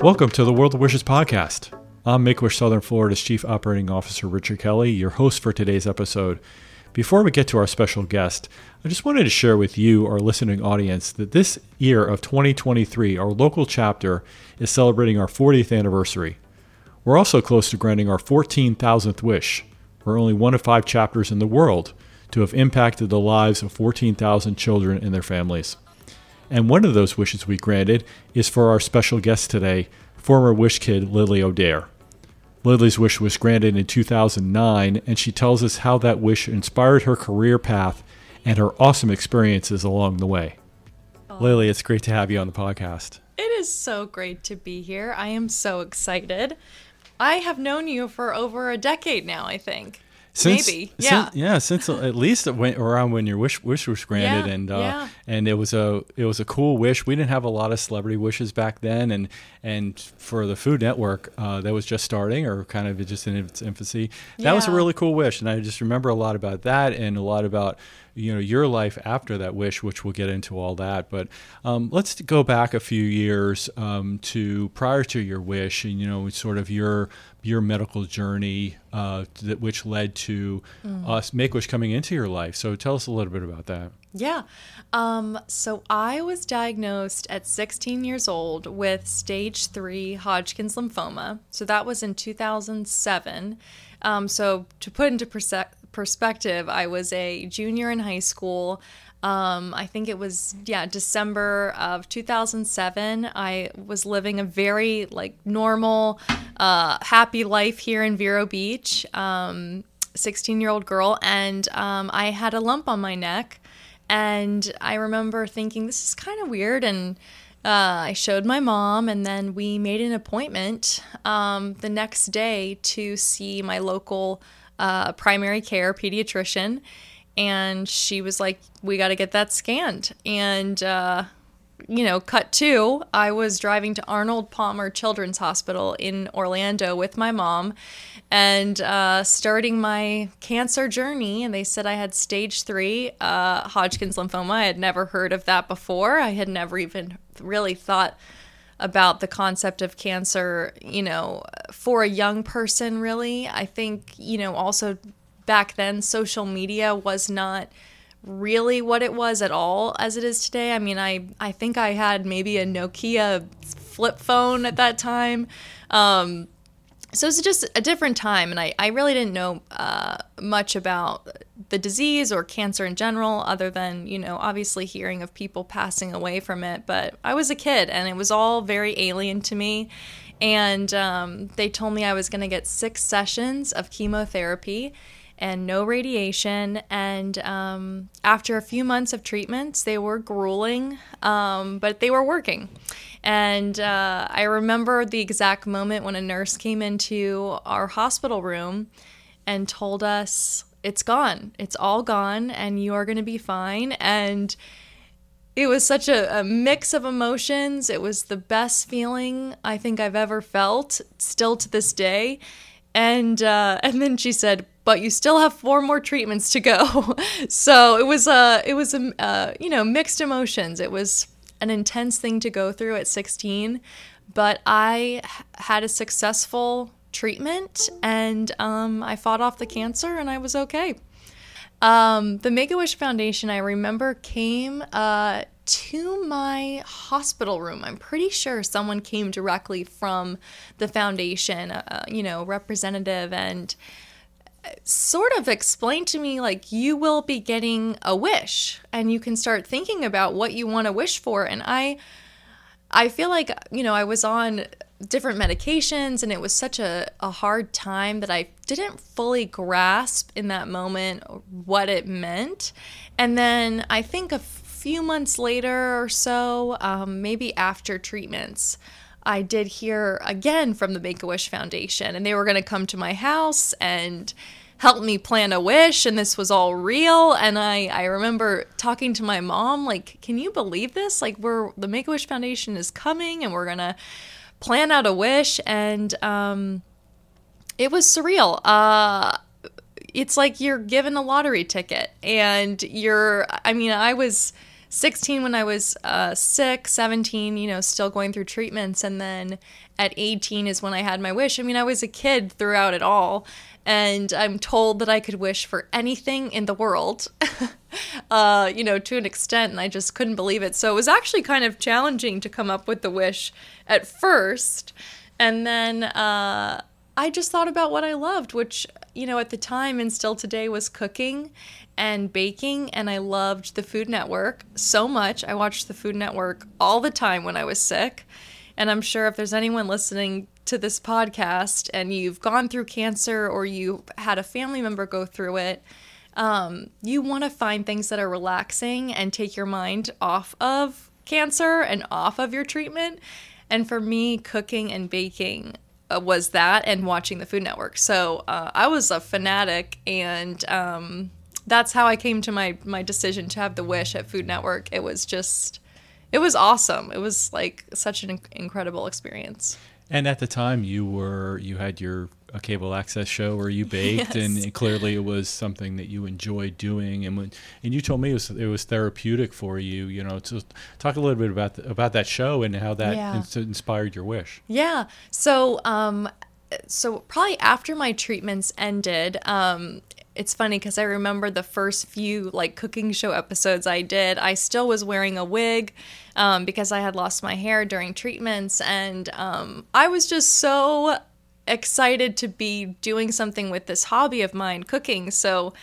Welcome to the World of Wishes podcast. I'm Make Wish Southern Florida's Chief Operating Officer Richard Kelly, your host for today's episode. Before we get to our special guest, I just wanted to share with you, our listening audience, that this year of 2023, our local chapter is celebrating our 40th anniversary. We're also close to granting our 14,000th wish. We're only one of five chapters in the world to have impacted the lives of 14,000 children and their families. And one of those wishes we granted is for our special guest today, former Wish Kid Lily O'Dare. Lily's wish was granted in 2009, and she tells us how that wish inspired her career path and her awesome experiences along the way. Lily, it's great to have you on the podcast. It is so great to be here. I am so excited. I have known you for over a decade now, I think. Since, Maybe, yeah. Since, yeah, since at least it went around when your wish wish was granted, Yeah, and uh, yeah. and it was a it was a cool wish. We didn't have a lot of celebrity wishes back then, and and for the Food Network uh, that was just starting or kind of just in its infancy, that was a really cool wish, and I just remember a lot about that and a lot about you know your life after that wish, which we'll get into all that. But um, let's go back a few years um, to prior to your wish, and you know sort of your your medical journey, uh, that which led to us Make Wish coming into your life. So tell us a little bit about that. Yeah. Um, so I was diagnosed at 16 years old with stage three Hodgkin's lymphoma. So that was in 2007. Um, so to put into perse- perspective, I was a junior in high school. Um, I think it was yeah December of 2007. I was living a very like normal, uh, happy life here in Vero Beach. Um, 16 year old girl, and um, I had a lump on my neck. And I remember thinking, this is kind of weird. And uh, I showed my mom, and then we made an appointment um, the next day to see my local uh, primary care pediatrician. And she was like, we got to get that scanned. And, uh, you know, cut two, I was driving to Arnold Palmer Children's Hospital in Orlando with my mom and uh, starting my cancer journey. And they said I had stage three uh, Hodgkin's lymphoma. I had never heard of that before. I had never even really thought about the concept of cancer, you know, for a young person, really. I think, you know, also back then, social media was not really what it was at all as it is today. I mean, I I think I had maybe a Nokia flip phone at that time. Um, so it's just a different time, and I, I really didn't know uh, much about the disease or cancer in general, other than, you know, obviously hearing of people passing away from it. But I was a kid, and it was all very alien to me. And um, they told me I was going to get six sessions of chemotherapy and no radiation. And um, after a few months of treatments, they were grueling, um, but they were working. And uh, I remember the exact moment when a nurse came into our hospital room and told us, It's gone. It's all gone, and you are going to be fine. And it was such a, a mix of emotions. It was the best feeling I think I've ever felt, still to this day. And uh, and then she said, "But you still have four more treatments to go." so it was a it was a uh, you know mixed emotions. It was an intense thing to go through at 16, but I had a successful treatment and um, I fought off the cancer and I was okay. Um, the Make a Wish Foundation, I remember, came uh, to my hospital room. I'm pretty sure someone came directly from the foundation, uh, you know, representative, and sort of explained to me like you will be getting a wish and you can start thinking about what you want to wish for and i i feel like you know i was on different medications and it was such a, a hard time that i didn't fully grasp in that moment what it meant and then i think a few months later or so um, maybe after treatments I did hear again from the Make a Wish Foundation, and they were going to come to my house and help me plan a wish, and this was all real. And I, I remember talking to my mom, like, can you believe this? Like, we're the Make a Wish Foundation is coming, and we're going to plan out a wish. And um, it was surreal. Uh, it's like you're given a lottery ticket, and you're, I mean, I was 16 when I was uh, sick, 17, you know, still going through treatments. And then at 18 is when I had my wish. I mean, I was a kid throughout it all. And I'm told that I could wish for anything in the world, uh, you know, to an extent. And I just couldn't believe it. So it was actually kind of challenging to come up with the wish at first. And then uh, I just thought about what I loved, which, you know, at the time and still today was cooking and baking. And I loved the Food Network so much. I watched the Food Network all the time when I was sick. And I'm sure if there's anyone listening to this podcast and you've gone through cancer or you've had a family member go through it, um, you want to find things that are relaxing and take your mind off of cancer and off of your treatment. And for me, cooking and baking was that and watching the Food Network. So uh, I was a fanatic, and um, that's how I came to my my decision to have the Wish at Food Network. It was just, it was awesome. It was like such an incredible experience. And at the time, you were you had your a cable access show where you baked, yes. and, clearly it was something that you enjoyed doing. And when and you told me it was, it was therapeutic for you. You know, to talk a little bit about the, about that show and how that yeah. inspired your wish. Yeah. So um, so probably after my treatments ended, um, it's funny because I remember the first few like cooking show episodes I did, I still was wearing a wig um, because I had lost my hair during treatments. And um, I was just so excited to be doing something with this hobby of mine, cooking. So,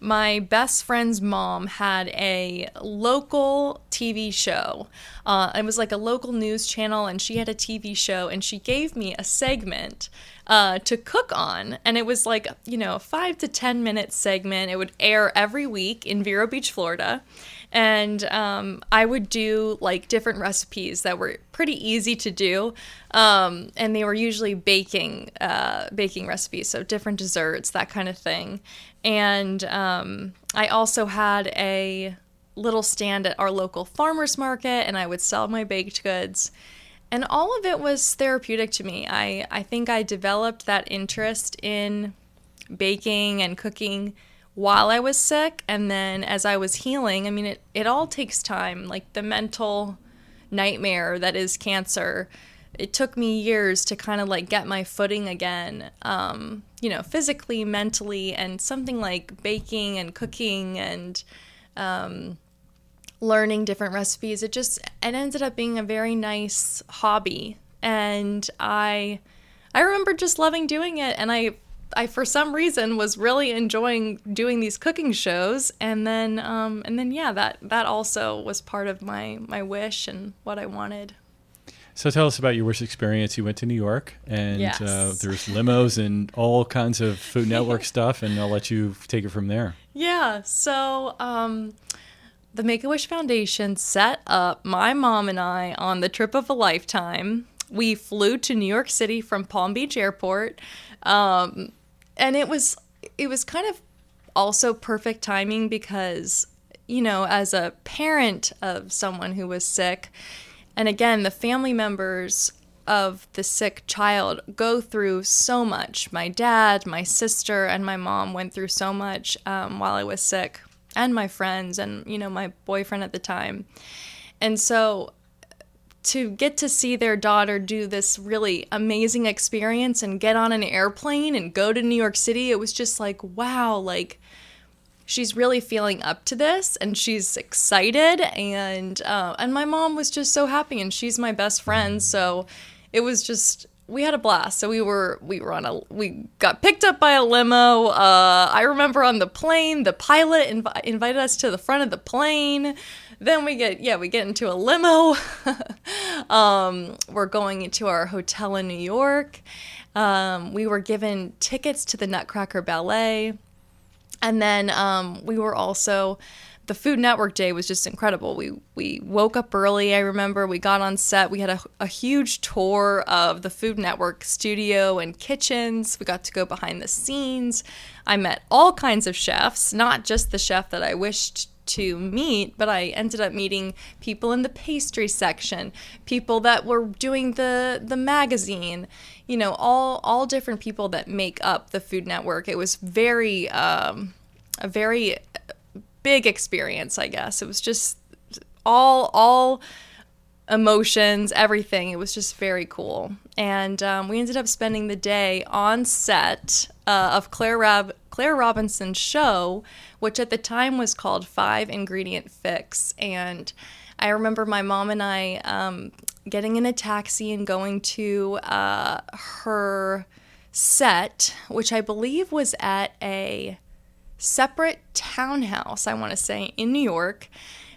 my best friend's mom had a local TV show. Uh, it was like a local news channel, and she had a TV show, and she gave me a segment uh, to cook on. And it was like, you know, a five to 10 minute segment. It would air every week in Vero Beach, Florida and um, I would do like different recipes that were pretty easy to do, um, and they were usually baking uh, baking recipes, so different desserts, that kind of thing. And um, I also had a little stand at our local farmers market, and I would sell my baked goods. And all of it was therapeutic to me. I, I think I developed that interest in baking and cooking while I was sick and then as I was healing. I mean, it, it all takes time. Like the mental nightmare that is cancer, it took me years to kind of like get my footing again, um, you know, physically, mentally, and something like baking and cooking and um, learning different recipes. It just, it ended up being a very nice hobby. And I, I remember just loving doing it. And I I for some reason was really enjoying doing these cooking shows, and then um, and then yeah, that that also was part of my my wish and what I wanted. So tell us about your wish experience. You went to New York, and yes. uh, there's limos and all kinds of Food Network stuff, and I'll let you take it from there. Yeah. So. Um, the Make a Wish Foundation set up my mom and I on the trip of a lifetime. We flew to New York City from Palm Beach Airport. Um, and it was it was kind of also perfect timing because you know as a parent of someone who was sick and again the family members of the sick child go through so much. My dad my sister and my mom went through so much um, while i was sick and my friends and you know my boyfriend at the time. And so to get to see their daughter do this really amazing experience and get on an airplane and go to New York City, it was just like, wow, like she's really feeling up to this and she's excited and uh, and my mom was just so happy and she's my best friend. So it was just we had a blast. So we were we were on a we got picked up by a limo. Uh, i remember on the plane the pilot inv- invited us to the front of the plane then we get yeah we get into a limo um, we're going into our hotel in new york um, we were given tickets to the nutcracker ballet and then um, we were also the Food Network day was just incredible. We we woke up early. I remember we got on set. We had a, a huge tour of the Food Network studio and kitchens. We got to go behind the scenes. I met all kinds of chefs, not just the chef that I wished to meet, but I ended up meeting people in the pastry section, people that were doing the the magazine, you know, all all different people that make up the Food Network. It was very um, a very big experience, I guess. It was just all all emotions, everything. It was just very cool. And um, we ended up spending the day on set uh, of Claire, Rab- Claire Robinson's show, which at the time was called Five Ingredient Fix. And I remember my mom and I um, getting in a taxi and going to uh, her set, which I believe was at a separate townhouse, I want to say, in New York.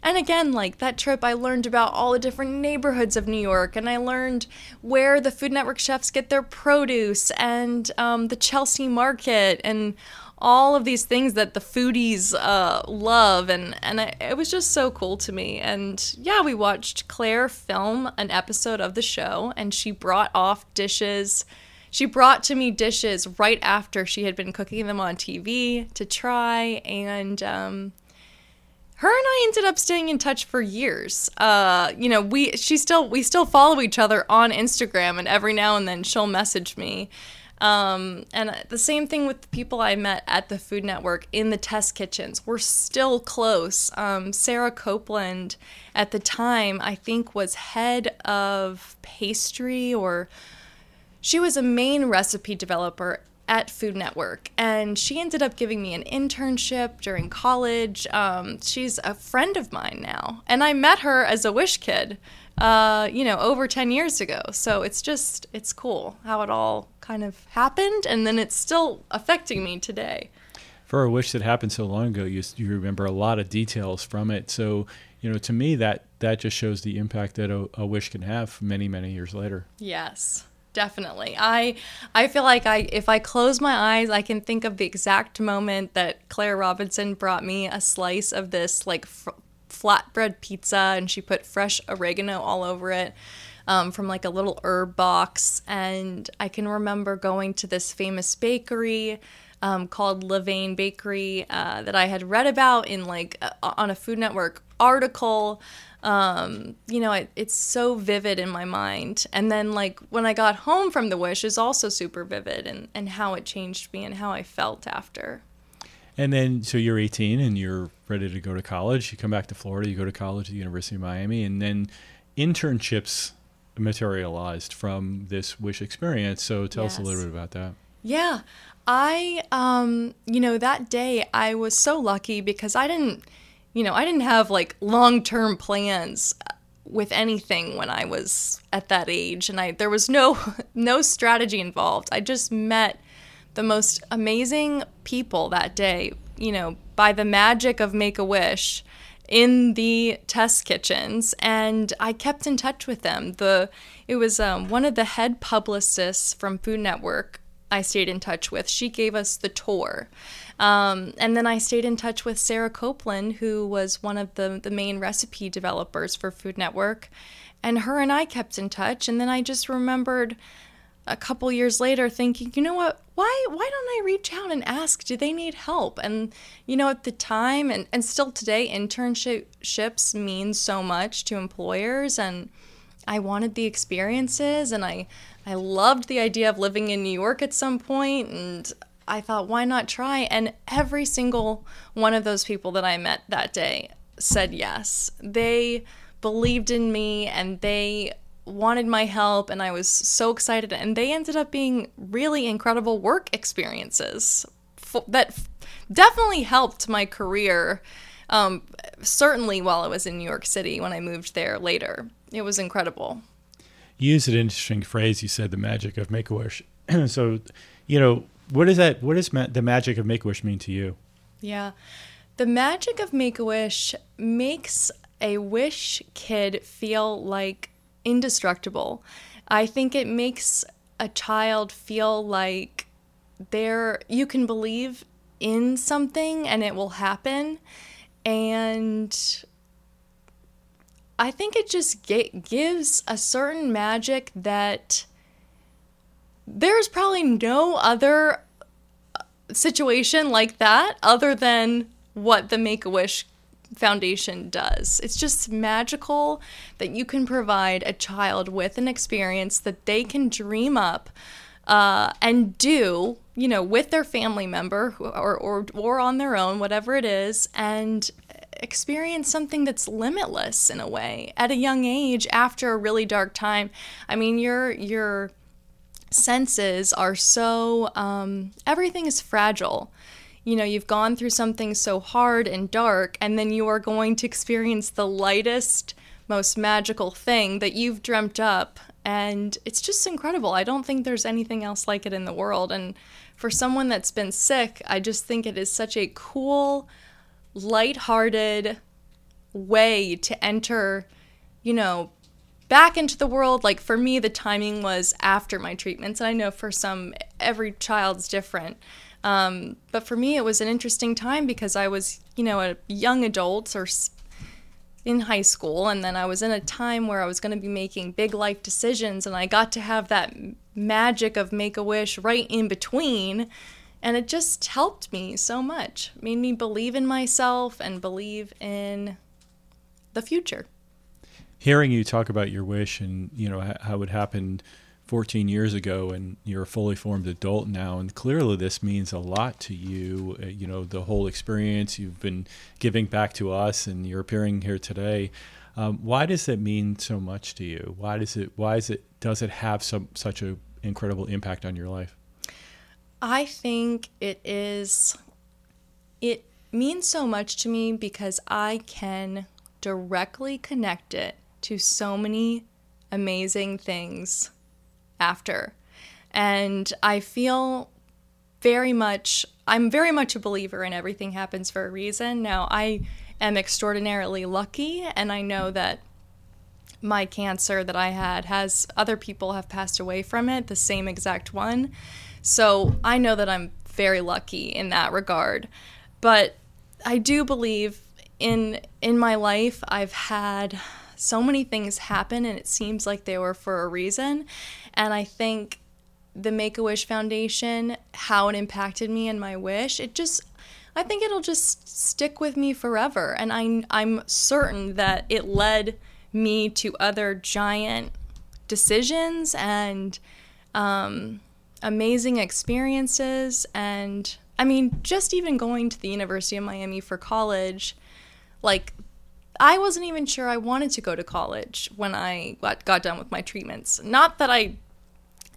And again, like that trip, I learned about all the different neighborhoods of New York, and I learned where the Food Network chefs get their produce, and um, the Chelsea Market, and all of these things that the foodies uh, love, and and I, it was just so cool to me. And yeah, we watched Claire film an episode of the show, and she brought off dishes. She brought to me dishes right after she had been cooking them on TV to try, and um, her and I ended up staying in touch for years. Uh, you know, we she still we still follow each other on Instagram, and every now and then she'll message me. Um, and the same thing with the people I met at the Food Network in the test kitchens. We're still close. Um, Sarah Copeland, at the time, I think was head of pastry or she was a main recipe developer at Food Network, and she ended up giving me an internship during college. Um, she's a friend of mine now, and I met her as a Wish kid, uh, you know, over 10 years ago. So it's just, it's cool how it all kind of happened, and then it's still affecting me today. For a Wish that happened so long ago, you, you remember a lot of details from it. So, you know, to me, that, that just shows the impact that a, a Wish can have many, many years later. Yes definitely. I i feel like i if i close my eyes i can think of the exact moment that claire robinson brought me a slice of this like f- flatbread pizza and she put fresh oregano all over it um, from like a little herb box. And i can remember going to this famous bakery um, called Levain Bakery uh, that I had read about in like uh, on a Food Network article um, you know, it, it's so vivid in my mind. And then, like, when I got home from the wish is also super vivid and, and how it changed me and how I felt after. And then, so you're 18 and you're ready to go to college. You come back to Florida, you go to college at the University of Miami, and then internships materialized from this wish experience. So tell yes. us a little bit about that. Yeah. I, um, you know, that day I was so lucky because I didn't you know, I didn't have like long term plans with anything when I was at that age and I there was no no strategy involved. I just met the most amazing people that day, you know, by the magic of Make a Wish in the test kitchens and I kept in touch with them. The it was um, one of the head publicists from Food Network I stayed in touch with. She gave us the tour. Um, and then I stayed in touch with Sarah Copeland, who was one of the, the main recipe developers for Food Network. And her and I kept in touch. And then I just remembered a couple years later thinking, you know what, why why don't I reach out and ask, do they need help? And you know, at the time and, and still today, internships mean so much to employers and I wanted the experiences and I I loved the idea of living in New York at some point and I thought, why not try? And every single one of those people that I met that day said yes. They believed in me and they wanted my help, and I was so excited. And they ended up being really incredible work experiences that definitely helped my career. Um, certainly while I was in New York City when I moved there later. It was incredible. Used an interesting phrase. You said the magic of Make a Wish. so, you know, what is that? What does ma- the magic of Make a Wish mean to you? Yeah, the magic of Make a Wish makes a wish kid feel like indestructible. I think it makes a child feel like there you can believe in something and it will happen and I think it just gives a certain magic that there's probably no other uh, situation like that other than what the Make a Wish Foundation does. It's just magical that you can provide a child with an experience that they can dream up uh, and do, you know, with their family member or, or, or on their own, whatever it is. And experience something that's limitless in a way at a young age after a really dark time. I mean, your your senses are so um, everything is fragile. You know, you've gone through something so hard and dark, and then you are going to experience the lightest, most magical thing that you've dreamt up. And it's just incredible. I don't think there's anything else like it in the world. And for someone that's been sick, I just think it is such a cool, light-hearted way to enter, you know, back into the world. Like for me, the timing was after my treatments, and I know for some, every child's different. Um, but for me, it was an interesting time because I was, you know, a young adult or in high school, and then I was in a time where I was going to be making big life decisions, and I got to have that magic of Make a Wish right in between. And it just helped me so much. Made me believe in myself and believe in the future. Hearing you talk about your wish and you know how it happened 14 years ago, and you're a fully formed adult now, and clearly this means a lot to you. Uh, you know the whole experience you've been giving back to us, and you're appearing here today. Um, why does it mean so much to you? Why does it? Why is it? Does it have some such an incredible impact on your life? I think it is. It means so much to me because I can directly connect it to so many amazing things after. And I feel very much, I'm very much a believer in everything happens for a reason. Now, I am extraordinarily lucky, and I know that my cancer that I had has other people have passed away from it, the same exact one. So I know that I'm very lucky in that regard. But I do believe in in my life I've had so many things happen and it seems like they were for a reason. And I think the Make a Wish Foundation, how it impacted me and my wish, it just I think it'll just stick with me forever. And I I'm certain that it led me to other giant decisions and um, amazing experiences. And I mean, just even going to the University of Miami for college, like, I wasn't even sure I wanted to go to college when I got, got done with my treatments. Not that I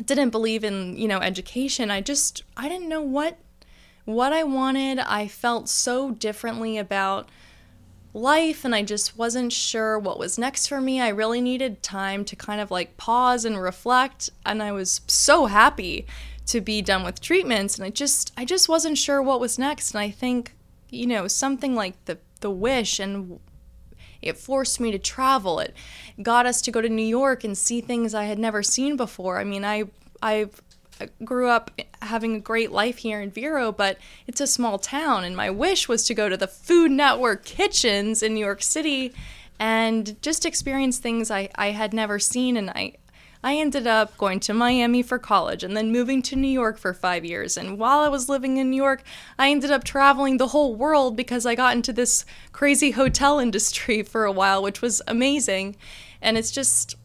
didn't believe in, you know, education. I just I didn't know what what I wanted. I felt so differently about life and I just wasn't sure what was next for me. I really needed time to kind of like pause and reflect and I was so happy to be done with treatments and I just I just wasn't sure what was next and I think you know something like the the wish and it forced me to travel it got us to go to New York and see things I had never seen before. I mean, I I've uh, grew up having a great life here in Vero, but it's a small town, and my wish was to go to the Food Network kitchens in New York City and just experience things I, I had never seen. And I, I ended up going to Miami for college and then moving to New York for five years. And while I was living in New York, I ended up traveling the whole world because I got into this crazy hotel industry for a while, which was amazing. And it's just,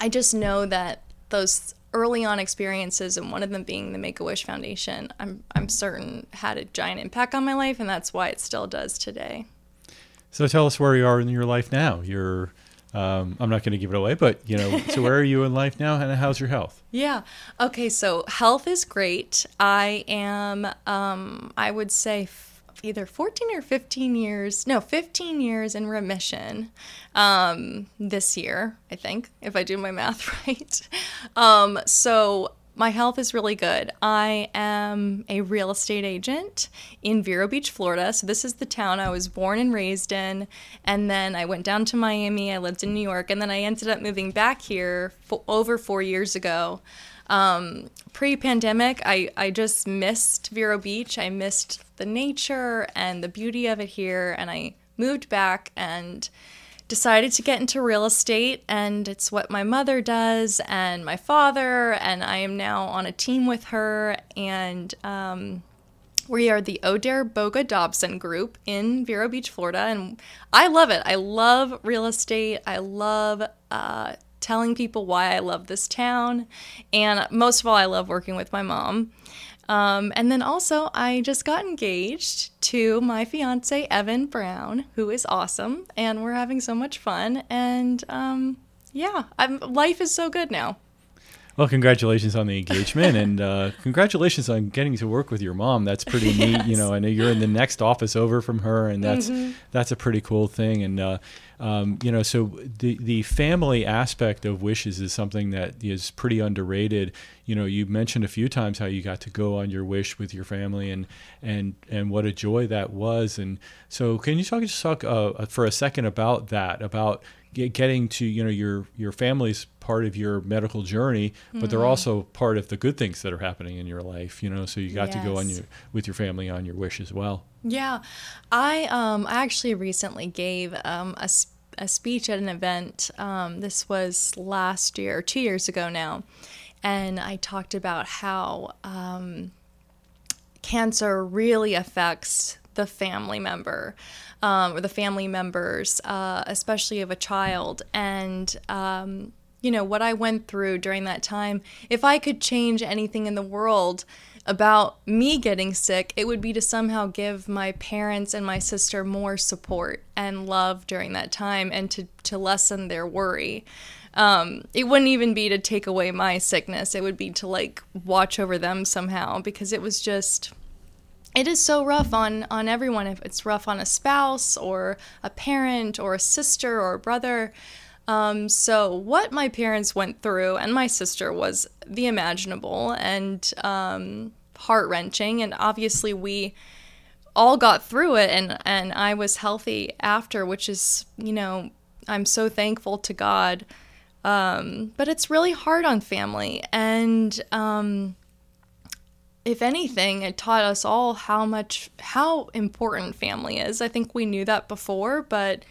I just know that those early on experiences, and one of them being the Make a Wish Foundation, I'm, I'm certain had a giant impact on my life, and that's why it still does today. So tell us where you are in your life now. You're, um, I'm not going to give it away, but you know, so where are you in life now, and how's your health? Yeah. Okay. So health is great. I am, um, I would say, either 14 or 15 years, no, 15 years in remission um, this year, I think, if I do my math right. Um, so my health is really good. I am a real estate agent in Vero Beach, Florida. So, this is the town I was born and raised in. And then I went down to Miami. I lived in New York. And then I ended up moving back here over four years ago. Um, Pre pandemic, I, I just missed Vero Beach. I missed the nature and the beauty of it here. And I moved back and decided to get into real estate. And it's what my mother does and my father. And I am now on a team with her. And, um, we are the O'Dare Boga Dobson Group in Vero Beach, Florida, and I love it. I love real estate. I love uh, telling people why I love this town. And most of all, I love working with my mom. Um, and then also, I just got engaged to my fiance, Evan Brown, who is awesome. And we're having so much fun. And um, yeah, I'm, life is so good now. Well, congratulations on the engagement, and uh, congratulations on getting to work with your mom. That's pretty yes. neat. You know, I know you're in the next office over from her, and that's mm-hmm. that's a pretty cool thing. And uh, um, you know, so the the family aspect of wishes is something that is pretty underrated. You know, you mentioned a few times how you got to go on your wish with your family, and and and what a joy that was. And so, can you talk just talk uh, for a second about that? About getting to you know your your family's part of your medical journey but mm-hmm. they're also part of the good things that are happening in your life you know so you got yes. to go on your with your family on your wish as well yeah i um i actually recently gave um a, a speech at an event um this was last year two years ago now and i talked about how um cancer really affects the family member um, or the family members, uh, especially of a child. And, um, you know, what I went through during that time, if I could change anything in the world about me getting sick, it would be to somehow give my parents and my sister more support and love during that time and to, to lessen their worry. Um, it wouldn't even be to take away my sickness, it would be to like watch over them somehow because it was just it is so rough on on everyone. If it's rough on a spouse or a parent or a sister or a brother. Um, so what my parents went through and my sister was the imaginable and um, heart-wrenching and obviously we all got through it and and I was healthy after which is you know I'm so thankful to God. Um, but it's really hard on family and um, if anything, it taught us all how much, how important family is. I think we knew that before, but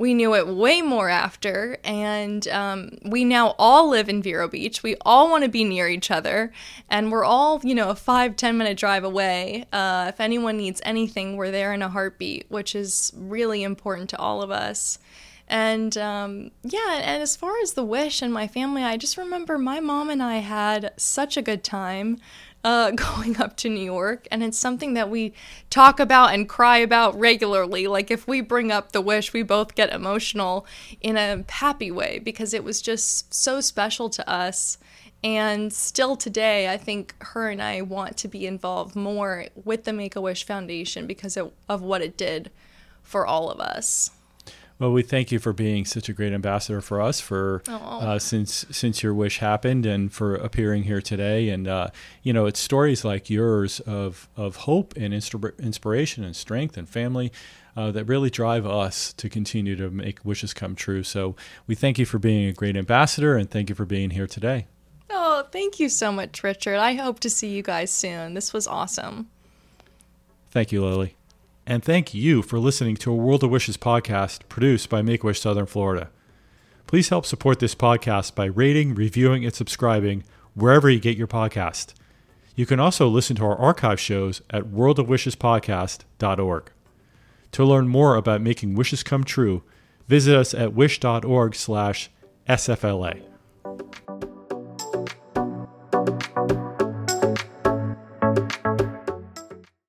we knew it way more after. And um, we now all live in Vero Beach. We all want to be near each other. And we're all, you know, a five, 10 minute drive away. Uh, if anyone needs anything, we're there in a heartbeat, which is really important to all of us. And um, yeah, and as far as the wish and my family, I just remember my mom and I had such a good time uh, going up to New York, and it's something that we talk about and cry about regularly. Like, if we bring up the wish, we both get emotional in a happy way because it was just so special to us. And still today, I think her and I want to be involved more with the Make a Wish Foundation because of what it did for all of us. Well, we thank you for being such a great ambassador for us for uh, since since your wish happened and for appearing here today. And uh, you know, it's stories like yours of of hope and inspiration and strength and family uh, that really drive us to continue to make wishes come true. So we thank you for being a great ambassador and thank you for being here today. Oh, thank you so much, Richard. I hope to see you guys soon. This was awesome. Thank you, Lily. And thank you for listening to a World of Wishes podcast produced by Make Wish Southern Florida. Please help support this podcast by rating, reviewing, and subscribing wherever you get your podcast. You can also listen to our archive shows at worldofwishespodcast.org. To learn more about making wishes come true, visit us at wish.org/sfla.